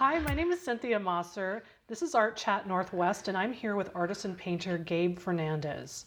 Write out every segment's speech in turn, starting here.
Hi, my name is Cynthia Mosser. This is Art Chat Northwest, and I'm here with artist and painter Gabe Fernandez.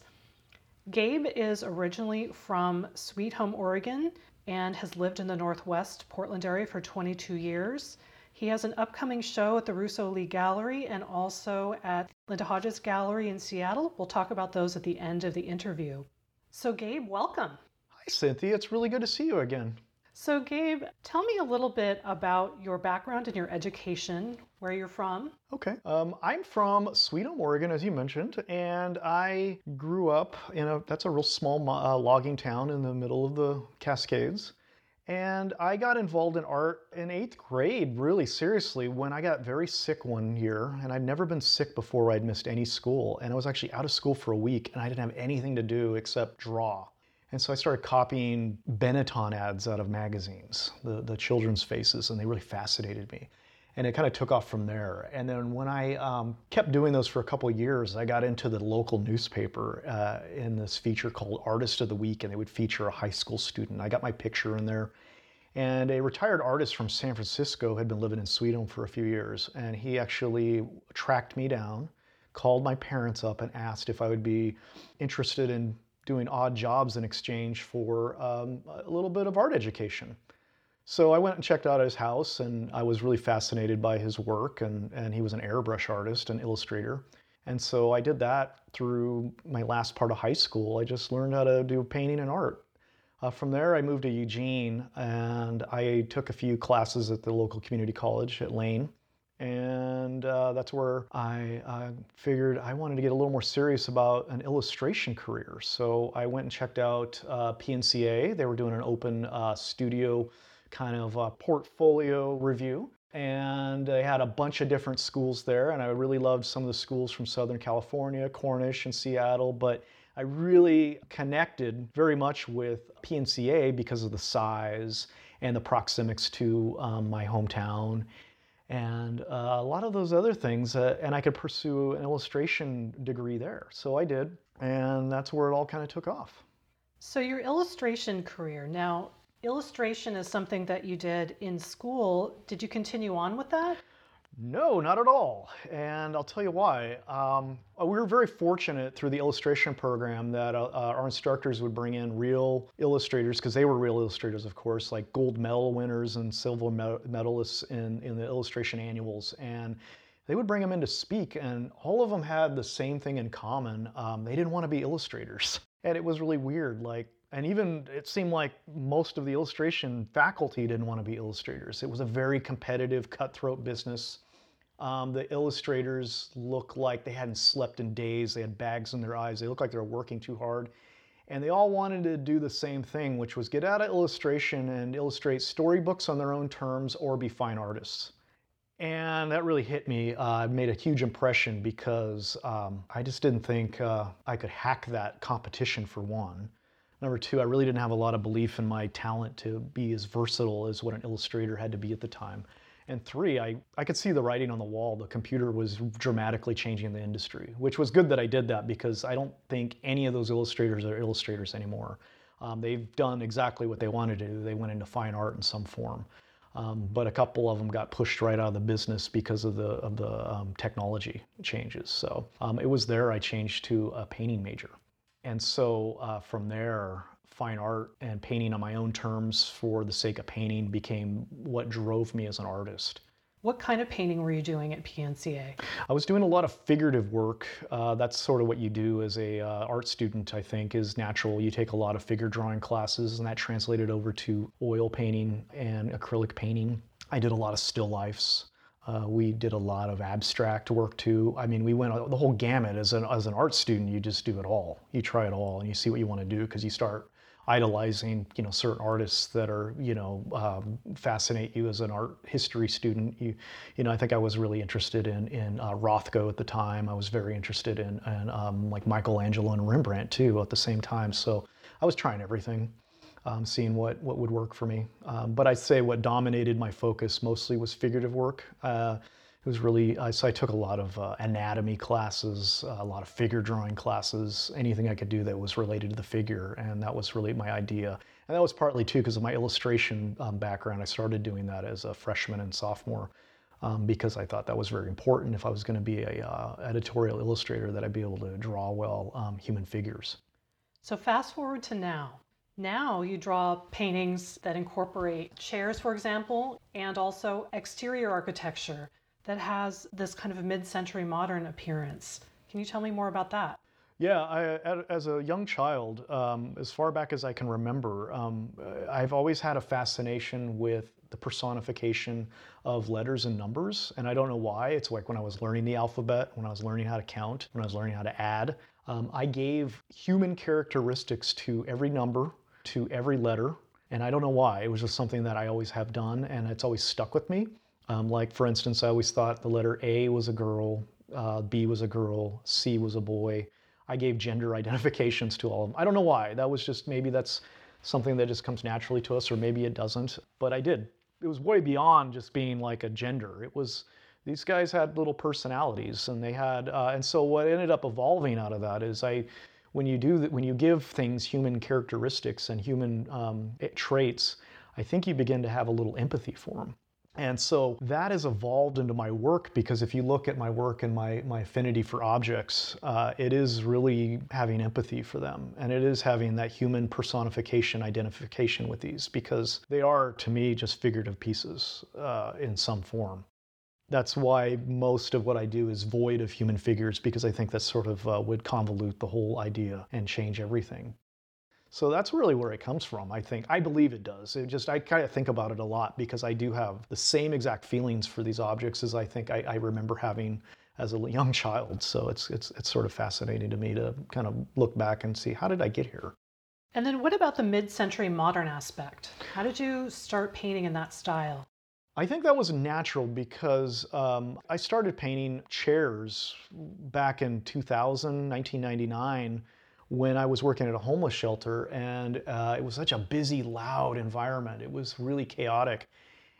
Gabe is originally from Sweet Home, Oregon, and has lived in the Northwest Portland area for 22 years. He has an upcoming show at the Russo Lee Gallery and also at Linda Hodges Gallery in Seattle. We'll talk about those at the end of the interview. So, Gabe, welcome. Hi, Cynthia. It's really good to see you again. So, Gabe, tell me a little bit about your background and your education, where you're from. Okay. Um, I'm from Sweet Home, Oregon, as you mentioned, and I grew up in a that's a real small uh, logging town in the middle of the Cascades. And I got involved in art in eighth grade, really seriously, when I got very sick one year. And I'd never been sick before I'd missed any school. And I was actually out of school for a week and I didn't have anything to do except draw. And so I started copying Benetton ads out of magazines, the, the children's faces, and they really fascinated me. And it kind of took off from there. And then when I um, kept doing those for a couple of years, I got into the local newspaper uh, in this feature called Artist of the Week, and they would feature a high school student. I got my picture in there. And a retired artist from San Francisco had been living in Sweden for a few years, and he actually tracked me down, called my parents up, and asked if I would be interested in doing odd jobs in exchange for um, a little bit of art education. So I went and checked out his house, and I was really fascinated by his work. And, and he was an airbrush artist and illustrator. And so I did that through my last part of high school. I just learned how to do painting and art. Uh, from there, I moved to Eugene and I took a few classes at the local community college at Lane and uh, that's where I uh, figured I wanted to get a little more serious about an illustration career. So I went and checked out uh, PNCA. They were doing an open uh, studio kind of uh, portfolio review. And they had a bunch of different schools there, and I really loved some of the schools from Southern California, Cornish and Seattle, but I really connected very much with PNCA because of the size and the proxemics to um, my hometown and uh, a lot of those other things. Uh, and I could pursue an illustration degree there. So I did, and that's where it all kind of took off. So, your illustration career now, illustration is something that you did in school. Did you continue on with that? No, not at all. And I'll tell you why. Um, uh, we were very fortunate through the illustration program that uh, uh our instructors would bring in real illustrators, because they were real illustrators, of course, like gold medal winners and silver medalists in, in the illustration annuals. And they would bring them in to speak, and all of them had the same thing in common. Um, they didn't want to be illustrators. And it was really weird. Like, and even it seemed like most of the illustration faculty didn't want to be illustrators. It was a very competitive, cutthroat business. Um, the illustrators look like they hadn't slept in days. They had bags in their eyes. They looked like they were working too hard. And they all wanted to do the same thing, which was get out of illustration and illustrate storybooks on their own terms or be fine artists. And that really hit me. Uh, made a huge impression because um, I just didn't think uh, I could hack that competition for one. Number two, I really didn't have a lot of belief in my talent to be as versatile as what an illustrator had to be at the time. And three, I, I could see the writing on the wall. The computer was dramatically changing the industry, which was good that I did that because I don't think any of those illustrators are illustrators anymore. Um, they've done exactly what they wanted to do. They went into fine art in some form. Um, but a couple of them got pushed right out of the business because of the, of the um, technology changes. So um, it was there I changed to a painting major. And so uh, from there, fine art and painting on my own terms for the sake of painting became what drove me as an artist. What kind of painting were you doing at PNCA? I was doing a lot of figurative work. Uh, that's sort of what you do as a uh, art student, I think, is natural. You take a lot of figure drawing classes, and that translated over to oil painting and acrylic painting. I did a lot of still lifes. Uh, we did a lot of abstract work too. I mean, we went the whole gamut. As an, as an art student, you just do it all. You try it all and you see what you want to do because you start idolizing you know certain artists that are you know um, fascinate you as an art history student. You you know I think I was really interested in in uh, Rothko at the time. I was very interested in, in um, like Michelangelo and Rembrandt too at the same time. So I was trying everything um, seeing what what would work for me. Um, but I'd say what dominated my focus mostly was figurative work. Uh, it was really uh, so I took a lot of uh, anatomy classes, uh, a lot of figure drawing classes, anything I could do that was related to the figure, and that was really my idea. And that was partly too because of my illustration um, background. I started doing that as a freshman and sophomore um, because I thought that was very important if I was going to be a uh, editorial illustrator that I'd be able to draw well um, human figures. So fast forward to now. Now you draw paintings that incorporate chairs, for example, and also exterior architecture that has this kind of mid-century modern appearance. Can you tell me more about that? Yeah, I, as a young child, um, as far back as I can remember, um, I've always had a fascination with the personification of letters and numbers. And I don't know why. It's like when I was learning the alphabet, when I was learning how to count, when I was learning how to add. Um, I gave human characteristics to every number, to every letter. And I don't know why. It was just something that I always have done, and it's always stuck with me. Um, like, for instance, I always thought the letter A was a girl, uh, B was a girl, C was a boy. I gave gender identifications to all of them. I don't know why. That was just maybe that's something that just comes naturally to us, or maybe it doesn't, but I did. It was way beyond just being like a gender. It was these guys had little personalities, and they had, uh, and so what ended up evolving out of that is I, when you do that, when you give things human characteristics and human um, traits, I think you begin to have a little empathy for them. And so that has evolved into my work because if you look at my work and my, my affinity for objects, uh, it is really having empathy for them. And it is having that human personification identification with these because they are, to me, just figurative pieces uh, in some form. That's why most of what I do is void of human figures because I think that sort of uh, would convolute the whole idea and change everything. So that's really where it comes from, I think. I believe it does. It just, I kind of think about it a lot because I do have the same exact feelings for these objects as I think I, I remember having as a young child. So it's, it's, it's sort of fascinating to me to kind of look back and see how did I get here? And then what about the mid century modern aspect? How did you start painting in that style? I think that was natural because um, I started painting chairs back in 2000, 1999 when I was working at a homeless shelter, and uh, it was such a busy, loud environment. It was really chaotic.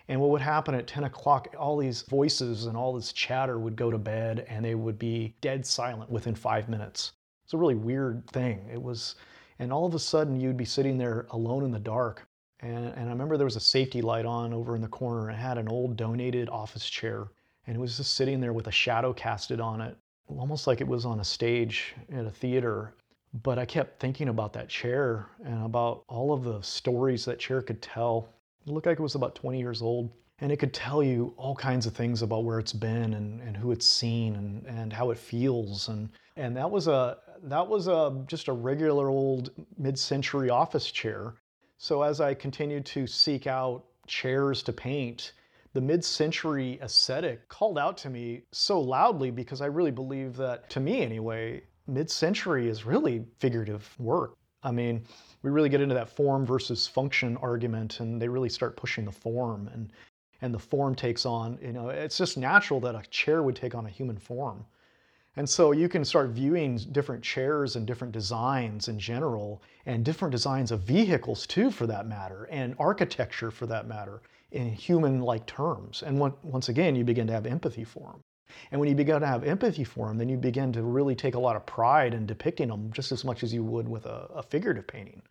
And what would happen at 10 o'clock, all these voices and all this chatter would go to bed, and they would be dead silent within five minutes. It's a really weird thing. It was, and all of a sudden, you'd be sitting there alone in the dark. And, and I remember there was a safety light on over in the corner, and had an old donated office chair, and it was just sitting there with a shadow casted on it, almost like it was on a stage at a theater. But I kept thinking about that chair and about all of the stories that chair could tell. It looked like it was about 20 years old. And it could tell you all kinds of things about where it's been and, and who it's seen and, and how it feels. And, and that was a that was a just a regular old mid-century office chair. So as I continued to seek out chairs to paint, the mid-century aesthetic called out to me so loudly because I really believe that, to me anyway, mid-century is really figurative work. I mean, we really get into that form versus function argument, and they really start pushing the form, and and the form takes on. You know, it's just natural that a chair would take on a human form, and so you can start viewing different chairs and different designs in general, and different designs of vehicles too, for that matter, and architecture for that matter, in human-like terms. And once again, you begin to have empathy for them. And when you begin to have empathy for them, then you begin to really take a lot of pride in depicting them just as much as you would with a, a figurative painting.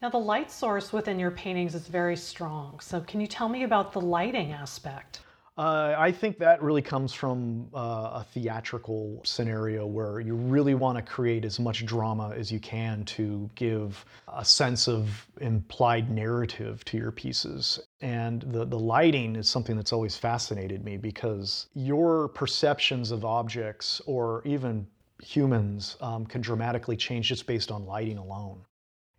Now, the light source within your paintings is very strong. So, can you tell me about the lighting aspect? Uh, I think that really comes from uh, a theatrical scenario where you really want to create as much drama as you can to give a sense of implied narrative to your pieces. And the, the lighting is something that's always fascinated me because your perceptions of objects or even humans um, can dramatically change just based on lighting alone.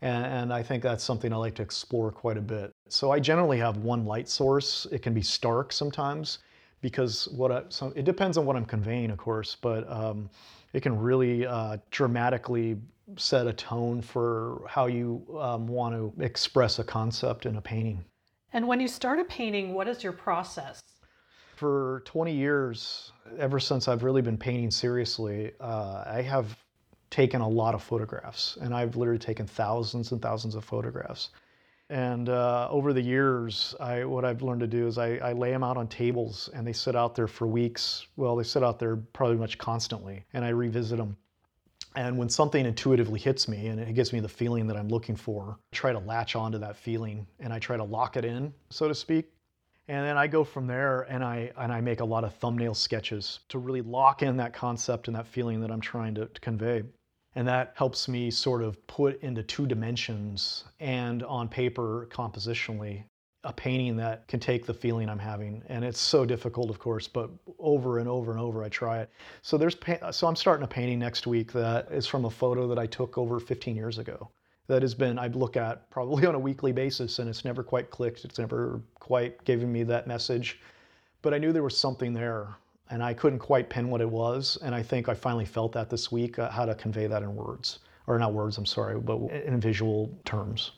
And, and, I think that's something I like to explore quite a bit. So I generally have one light source. It can be stark sometimes because what I, so it depends on what I'm conveying, of course, but um, it can really uh, dramatically set a tone for how you um, want to express a concept in a painting. And when you start a painting, what is your process? For 20 years, ever since I've really been painting seriously, uh, I have taken a lot of photographs, and I've literally taken thousands and thousands of photographs. And uh, over the years, I, what I've learned to do is I, I, lay them out on tables and they sit out there for weeks. Well, they sit out there probably much constantly, and I revisit them. And when something intuitively hits me and it gives me the feeling that I'm looking for, I try to latch onto that feeling and I try to lock it in, so to speak. And then I go from there and I and I make a lot of thumbnail sketches to really lock in that concept and that feeling that I'm trying to, to convey. And that helps me sort of put into two dimensions and on paper compositionally a painting that can take the feeling I'm having. And it's so difficult, of course, but over and over and over I try it. So there's so I'm starting a painting next week that is from a photo that I took over 15 years ago. That has been I look at probably on a weekly basis, and it's never quite clicked. It's never quite given me that message. But I knew there was something there, and I couldn't quite pin what it was. And I think I finally felt that this week, uh, how to convey that in words, or not words. I'm sorry, but in visual terms.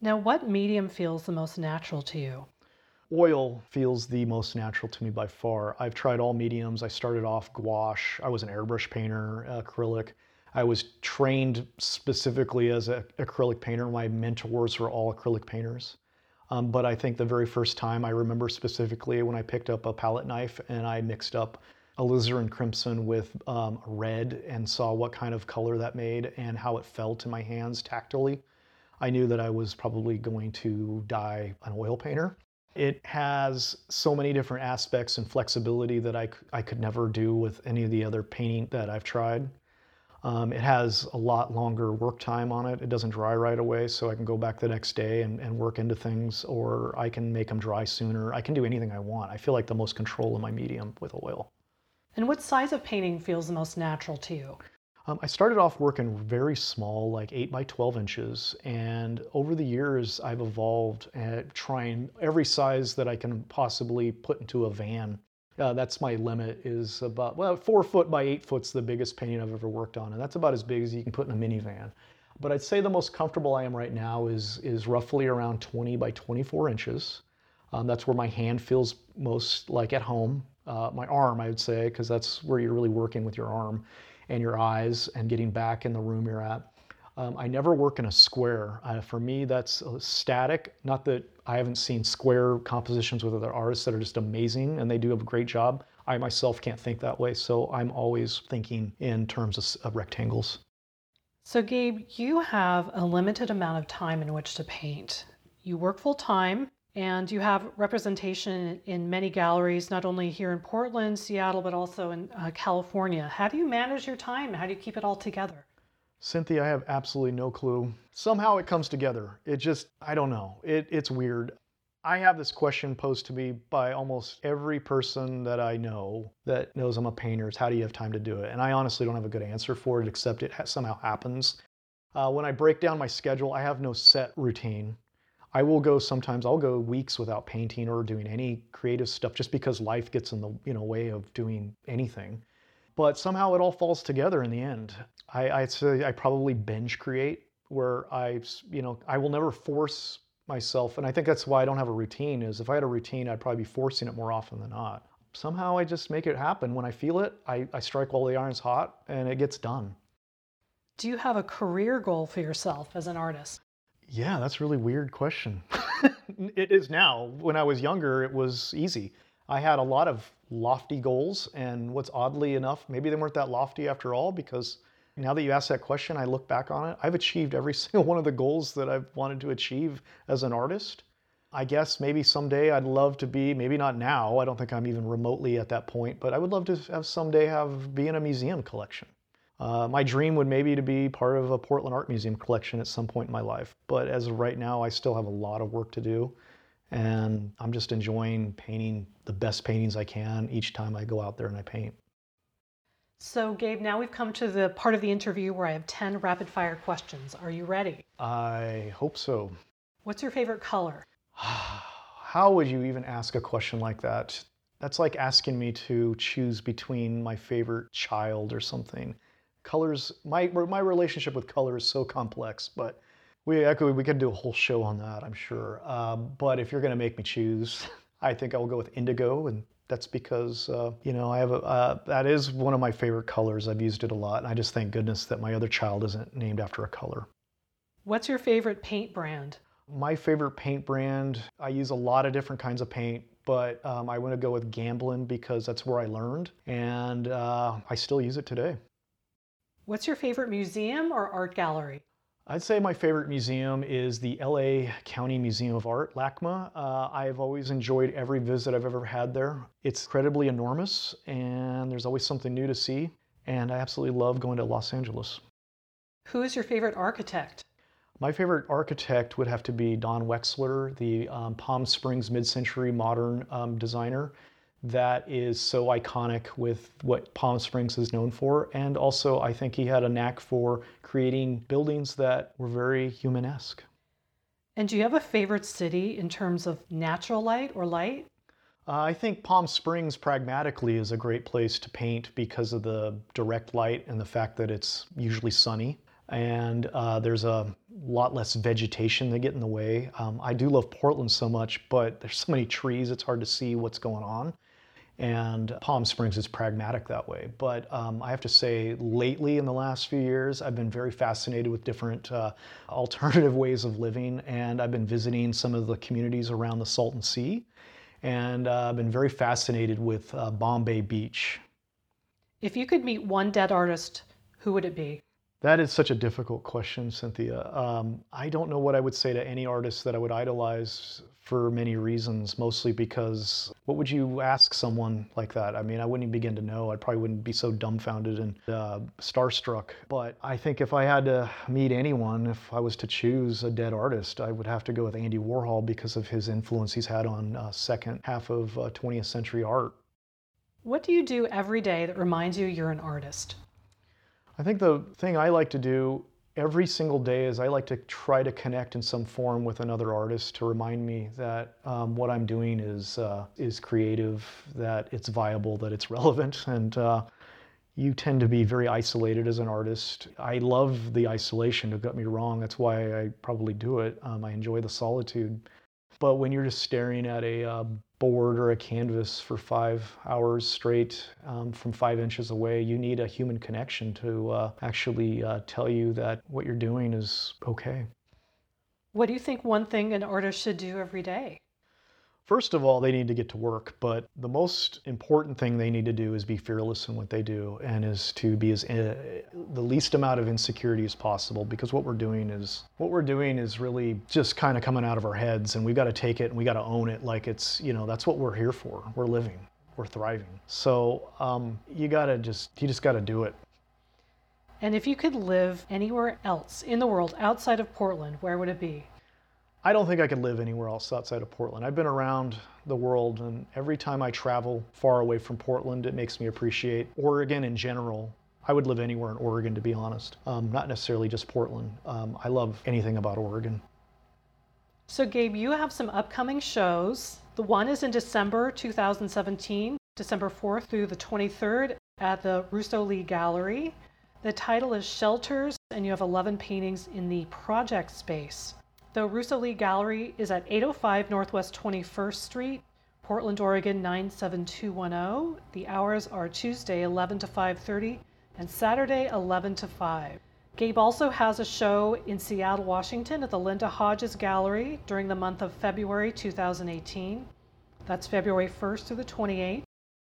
Now, what medium feels the most natural to you? Oil feels the most natural to me by far. I've tried all mediums. I started off gouache. I was an airbrush painter, acrylic. I was trained specifically as an acrylic painter. My mentors were all acrylic painters. Um, but I think the very first time I remember specifically when I picked up a palette knife and I mixed up alizarin crimson with um, red and saw what kind of color that made and how it felt in my hands tactily. I knew that I was probably going to die an oil painter. It has so many different aspects and flexibility that I, I could never do with any of the other painting that I've tried. Um, it has a lot longer work time on it. It doesn't dry right away, so I can go back the next day and, and work into things, or I can make them dry sooner. I can do anything I want. I feel like the most control in my medium with oil. And what size of painting feels the most natural to you? Um, I started off working very small, like 8 by 12 inches, and over the years I've evolved at trying every size that I can possibly put into a van. Uh, that's my limit is about, well, four foot by eight foot's the biggest painting I've ever worked on, and that's about as big as you can put in a minivan. But I'd say the most comfortable I am right now is, is roughly around 20 by 24 inches. Um, that's where my hand feels most like at home. Uh, my arm, I would say, because that's where you're really working with your arm and your eyes and getting back in the room you're at. Um, I never work in a square. Uh, for me, that's static. Not that I haven't seen square compositions with other artists that are just amazing and they do a great job. I myself can't think that way, so I'm always thinking in terms of, of rectangles. So, Gabe, you have a limited amount of time in which to paint. You work full time, and you have representation in many galleries, not only here in Portland, Seattle, but also in uh, California. How do you manage your time? How do you keep it all together? Cynthia, I have absolutely no clue. Somehow it comes together. It just, I don't know. It, it's weird. I have this question posed to me by almost every person that I know that knows I'm a painter. Is how do you have time to do it? And I honestly don't have a good answer for it, except it somehow happens. Uh, when I break down my schedule, I have no set routine. I will go sometimes I'll go weeks without painting or doing any creative stuff just because life gets in the you know way of doing anything. But somehow it all falls together in the end. I, I'd say I probably binge create where I you know I will never force myself and I think that's why I don't have a routine is if I had a routine I'd probably be forcing it more often than not. Somehow I just make it happen. When I feel it, I, I strike while the iron's hot and it gets done. Do you have a career goal for yourself as an artist? Yeah, that's a really weird question. it is now. When I was younger, it was easy. I had a lot of lofty goals, and what's oddly enough, maybe they weren't that lofty after all, because now that you ask that question, I look back on it. I've achieved every single one of the goals that I've wanted to achieve as an artist. I guess maybe someday I'd love to be, maybe not now, I don't think I'm even remotely at that point, but I would love to have someday have be in a museum collection. Uh, my dream would maybe to be part of a Portland Art Museum collection at some point in my life. But as of right now, I still have a lot of work to do. And I'm just enjoying painting the best paintings I can each time I go out there and I paint. So, Gabe, now we've come to the part of the interview where I have 10 rapid fire questions. Are you ready? I hope so. What's your favorite color? How would you even ask a question like that? That's like asking me to choose between my favorite child or something colors my my relationship with color is so complex but we actually we could do a whole show on that i'm sure. Um, but if you're going to make me choose i think i'll go with indigo and that's because uh, you know i have a uh, that is one of my favorite colors. I've used it a lot and i just thank goodness that my other child isn't named after a color. What's your favorite paint brand? My favorite paint brand i use a lot of different kinds of paint but um, i want to go with gamblin because that's where i learned and uh, i still use it today. What's your favorite museum or art gallery? I'd say my favorite museum is the LA County Museum of Art, LACMA. Uh, I've always enjoyed every visit I've ever had there. It's incredibly enormous and there's always something new to see. And I absolutely love going to Los Angeles. Who is your favorite architect? My favorite architect would have to be Don Wexler, the um, Palm Springs mid century modern um, designer that is so iconic with what Palm Springs is known for. And also, I think he had a knack for creating buildings that were very humanesque. And do you have a favorite city in terms of natural light or light? Uh, I think Palm Springs, pragmatically, is a great place to paint because of the direct light and the fact that it's usually sunny. And uh, there's a lot less vegetation that get in the way. Um, I do love Portland so much, but there's so many trees, it's hard to see what's going on and Palm Springs is pragmatic that way. But um, I have to say, lately in the last few years, I've been very fascinated with different uh, alternative ways of living, and I've been visiting some of the communities around the Salton Sea, and uh, I've been very fascinated with uh, Bombay Beach. If you could meet one dead artist, who would it be? That is such a difficult question, Cynthia. Um, I don't know what I would say to any artist that I would idolize for many reasons, mostly because what would you ask someone like that? I mean, I wouldn't even begin to know. I probably wouldn't be so dumbfounded and uh, starstruck. But I think if I had to meet anyone, if I was to choose a dead artist, I would have to go with Andy Warhol because of his influence he's had on uh, second half of uh, 20th century art. What do you do every day that reminds you you're an artist? I think the thing I like to do every single day is I like to try to connect in some form with another artist to remind me that um, what I'm doing is uh, is creative, that it's viable, that it's relevant, and uh, you tend to be very isolated as an artist. I love the isolation. Don't get me wrong. That's why I probably do it. Um, I enjoy the solitude. But when you're just staring at a uh, board or a canvas for five hours straight um, from five inches away, you need a human connection to uh, actually uh, tell you that what you're doing is okay. What do you think one thing an artist should do every day? First of all, they need to get to work, but the most important thing they need to do is be fearless in what they do and is to be as uh, the least amount of insecurity as possible because what we're doing is what we're doing is really just kind of coming out of our heads and we've got to take it and we got to own it like it's, you know, that's what we're here for. We're living, we're thriving. So um, you got to just, you just got to do it. And if you could live anywhere else in the world outside of Portland, where would it be? I don't think I could live anywhere else outside of Portland. I've been around the world, and every time I travel far away from Portland, it makes me appreciate Oregon in general. I would live anywhere in Oregon, to be honest, um, not necessarily just Portland. Um, I love anything about Oregon. So, Gabe, you have some upcoming shows. The one is in December 2017, December 4th through the 23rd at the Russo Lee Gallery. The title is Shelters, and you have 11 paintings in the project space. The Russo Lee Gallery is at 805 Northwest 21st Street, Portland, Oregon 97210. The hours are Tuesday 11 to 5:30 and Saturday 11 to 5. Gabe also has a show in Seattle, Washington at the Linda Hodges Gallery during the month of February 2018. That's February 1st through the 28th.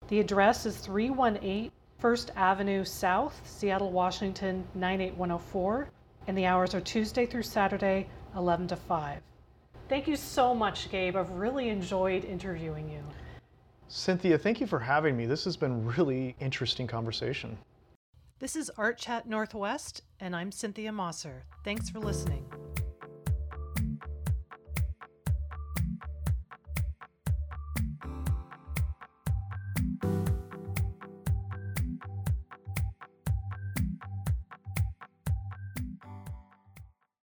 The address is 318 First Avenue South, Seattle, Washington 98104, and the hours are Tuesday through Saturday 11 to 5. Thank you so much, Gabe. I've really enjoyed interviewing you. Cynthia, thank you for having me. This has been really interesting conversation. This is Art Chat Northwest, and I'm Cynthia Mosser. Thanks for listening.